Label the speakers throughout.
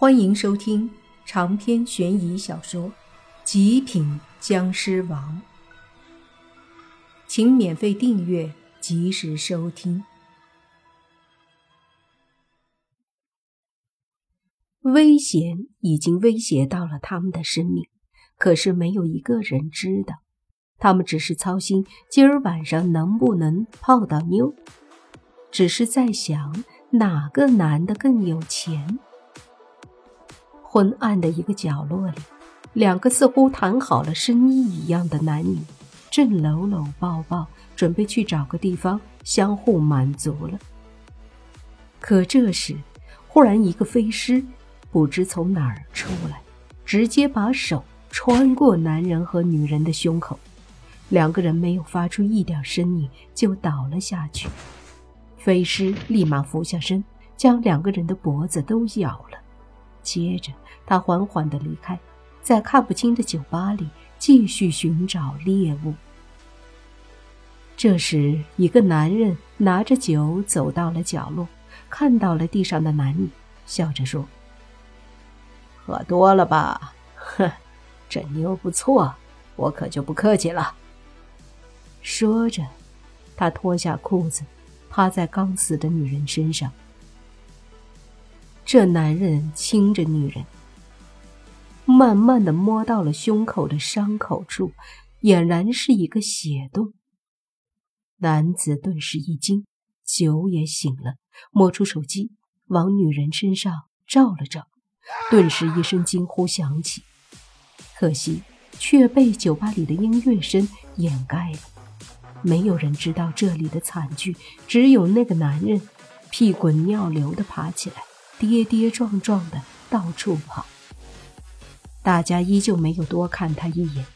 Speaker 1: 欢迎收听长篇悬疑小说《极品僵尸王》，请免费订阅，及时收听。危险已经威胁到了他们的生命，可是没有一个人知道。他们只是操心今儿晚上能不能泡到妞，只是在想哪个男的更有钱。昏暗的一个角落里，两个似乎谈好了生意一样的男女正搂搂抱抱，准备去找个地方相互满足了。可这时，忽然一个飞尸不知从哪儿出来，直接把手穿过男人和女人的胸口，两个人没有发出一点声音就倒了下去。飞尸立马俯下身，将两个人的脖子都咬了。接着，他缓缓地离开，在看不清的酒吧里继续寻找猎物。这时，一个男人拿着酒走到了角落，看到了地上的男女，笑着说：“
Speaker 2: 喝多了吧？哼，这妞不错，我可就不客气了。”
Speaker 1: 说着，他脱下裤子，趴在刚死的女人身上。这男人亲着女人，慢慢的摸到了胸口的伤口处，俨然是一个血洞。男子顿时一惊，酒也醒了，摸出手机往女人身上照了照，顿时一声惊呼响起，可惜却被酒吧里的音乐声掩盖了。没有人知道这里的惨剧，只有那个男人屁滚尿流的爬起来。跌跌撞撞的到处跑，大家依旧没有多看他一眼。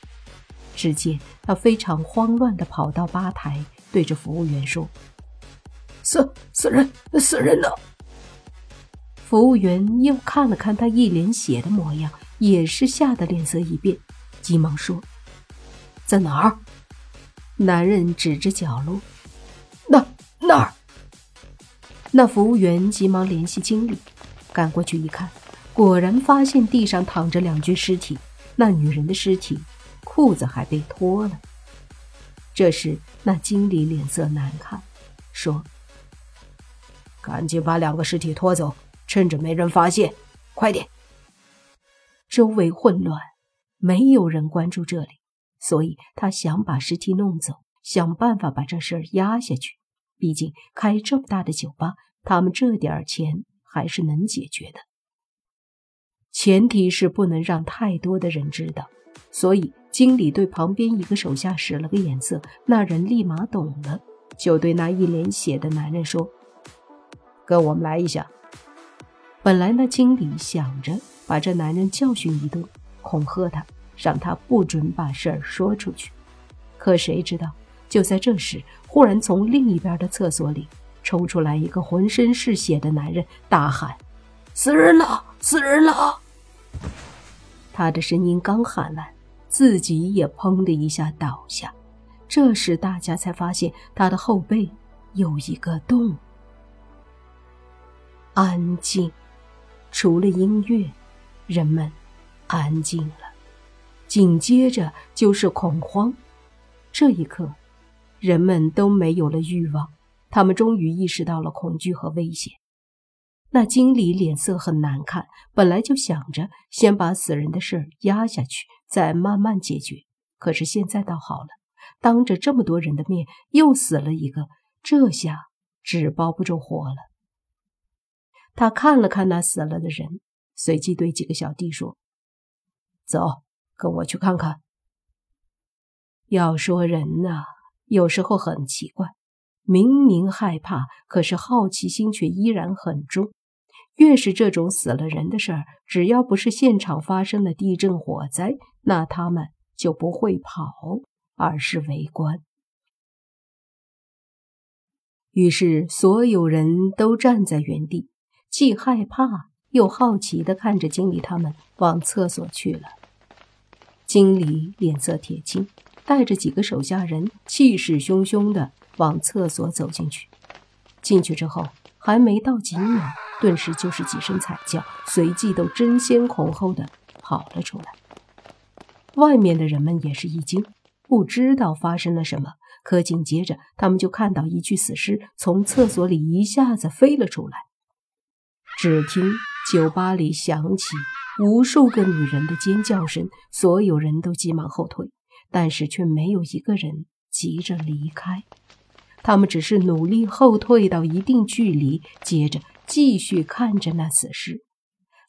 Speaker 1: 只见他非常慌乱的跑到吧台，对着服务员说：“
Speaker 3: 死死人，死人呢！”
Speaker 1: 服务员又看了看他一脸血的模样，也是吓得脸色一变，急忙说：“
Speaker 3: 在哪儿？”
Speaker 1: 男人指着角落：“
Speaker 3: 那那儿。”
Speaker 1: 那服务员急忙联系经理。赶过去一看，果然发现地上躺着两具尸体。那女人的尸体，裤子还被脱了。这时，那经理脸色难看，说：“
Speaker 3: 赶紧把两个尸体拖走，趁着没人发现，快点！”
Speaker 1: 周围混乱，没有人关注这里，所以他想把尸体弄走，想办法把这事儿压下去。毕竟开这么大的酒吧，他们这点钱。还是能解决的，前提是不能让太多的人知道。所以经理对旁边一个手下使了个眼色，那人立马懂了，就对那一脸血的男人说：“
Speaker 3: 跟我们来一下。”
Speaker 1: 本来那经理想着把这男人教训一顿，恐吓他，让他不准把事儿说出去。可谁知道，就在这时，忽然从另一边的厕所里。抽出来一个浑身是血的男人，大喊：“
Speaker 3: 死人了！死人了！”
Speaker 1: 他的声音刚喊完，自己也砰的一下倒下。这时大家才发现他的后背有一个洞。安静，除了音乐，人们安静了。紧接着就是恐慌。这一刻，人们都没有了欲望。他们终于意识到了恐惧和危险。那经理脸色很难看，本来就想着先把死人的事儿压下去，再慢慢解决。可是现在倒好了，当着这么多人的面又死了一个，这下纸包不住火了。他看了看那死了的人，随即对几个小弟说：“
Speaker 3: 走，跟我去看看。”
Speaker 1: 要说人呐，有时候很奇怪。明明害怕，可是好奇心却依然很重。越是这种死了人的事儿，只要不是现场发生了地震、火灾，那他们就不会跑，而是围观。于是，所有人都站在原地，既害怕又好奇地看着经理他们往厕所去了。经理脸色铁青，带着几个手下人，气势汹汹的。往厕所走进去，进去之后还没到几秒，顿时就是几声惨叫，随即都争先恐后的跑了出来。外面的人们也是一惊，不知道发生了什么。可紧接着，他们就看到一具死尸从厕所里一下子飞了出来。只听酒吧里响起无数个女人的尖叫声，所有人都急忙后退，但是却没有一个人急着离开。他们只是努力后退到一定距离，接着继续看着那死尸。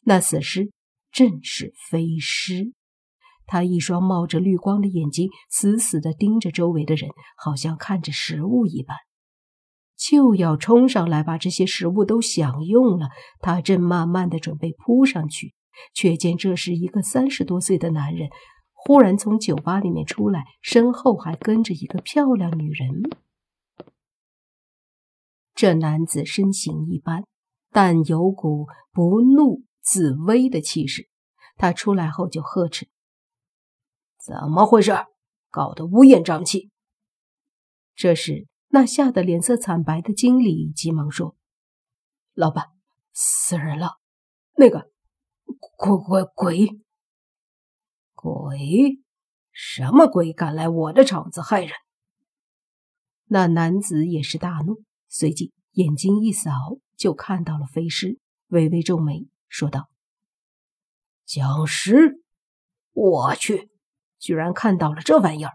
Speaker 1: 那死尸正是飞尸。他一双冒着绿光的眼睛死死地盯着周围的人，好像看着食物一般，就要冲上来把这些食物都享用了。他正慢慢的准备扑上去，却见这时一个三十多岁的男人，忽然从酒吧里面出来，身后还跟着一个漂亮女人。这男子身形一般，但有股不怒自威的气势。他出来后就呵斥。
Speaker 3: 怎么回事？搞得乌烟瘴气。
Speaker 1: 这时，那吓得脸色惨白的经理急忙说：“
Speaker 3: 老板，死人了！那个鬼鬼鬼鬼，什么鬼敢来我的厂子害人？”
Speaker 1: 那男子也是大怒，随即眼睛一扫，就看到了飞尸，微微皱眉，说道：“
Speaker 3: 僵尸，我去！”居然看到了这玩意儿，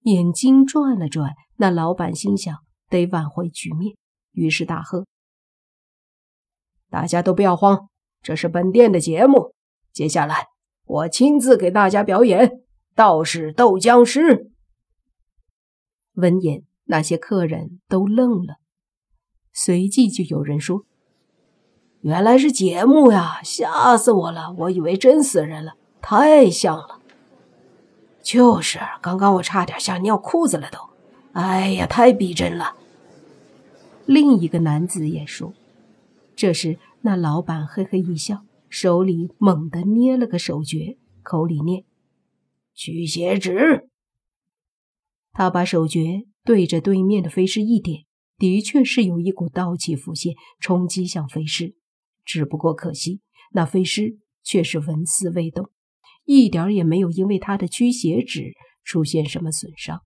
Speaker 1: 眼睛转了转，那老板心想得挽回局面，于是大喝：“
Speaker 3: 大家都不要慌，这是本店的节目，接下来我亲自给大家表演道士斗僵尸。”
Speaker 1: 闻言，那些客人都愣了，随即就有人说：“
Speaker 3: 原来是节目呀，吓死我了！我以为真死人了，太像了。”就是，刚刚我差点吓尿裤子了都，哎呀，太逼真了。
Speaker 1: 另一个男子也说。这时，那老板嘿嘿一笑，手里猛地捏了个手诀，口里念：“
Speaker 3: 驱邪指。”
Speaker 1: 他把手诀对着对面的飞尸一点，的确是有一股刀气浮现，冲击向飞尸。只不过可惜，那飞尸却是纹丝未动。一点也没有因为他的驱邪指出现什么损伤。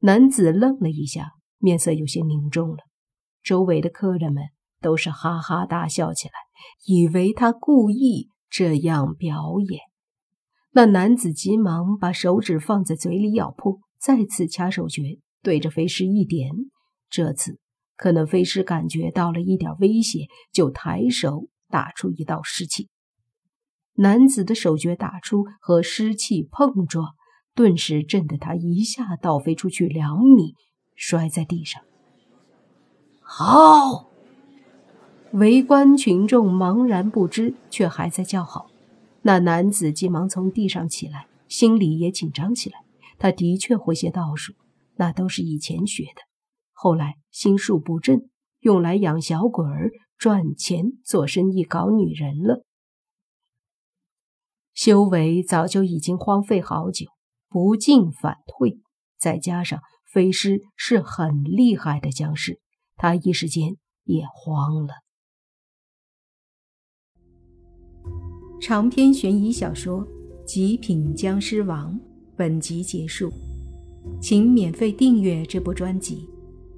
Speaker 1: 男子愣了一下，面色有些凝重了。周围的客人们都是哈哈大笑起来，以为他故意这样表演。那男子急忙把手指放在嘴里咬破，再次掐手诀，对着飞尸一点。这次可能飞尸感觉到了一点威胁，就抬手打出一道湿气。男子的手诀打出，和湿气碰撞，顿时震得他一下倒飞出去两米，摔在地上。
Speaker 3: 好！
Speaker 1: 围观群众茫然不知，却还在叫好。那男子急忙从地上起来，心里也紧张起来。他的确会些道术，那都是以前学的，后来心术不正，用来养小鬼儿、赚钱、做生意、搞女人了。修为早就已经荒废好久，不进反退。再加上飞尸是很厉害的僵尸，他一时间也慌了。长篇悬疑小说《极品僵尸王》本集结束，请免费订阅这部专辑，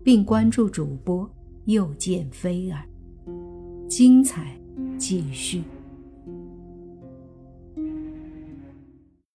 Speaker 1: 并关注主播又见菲儿，精彩继续。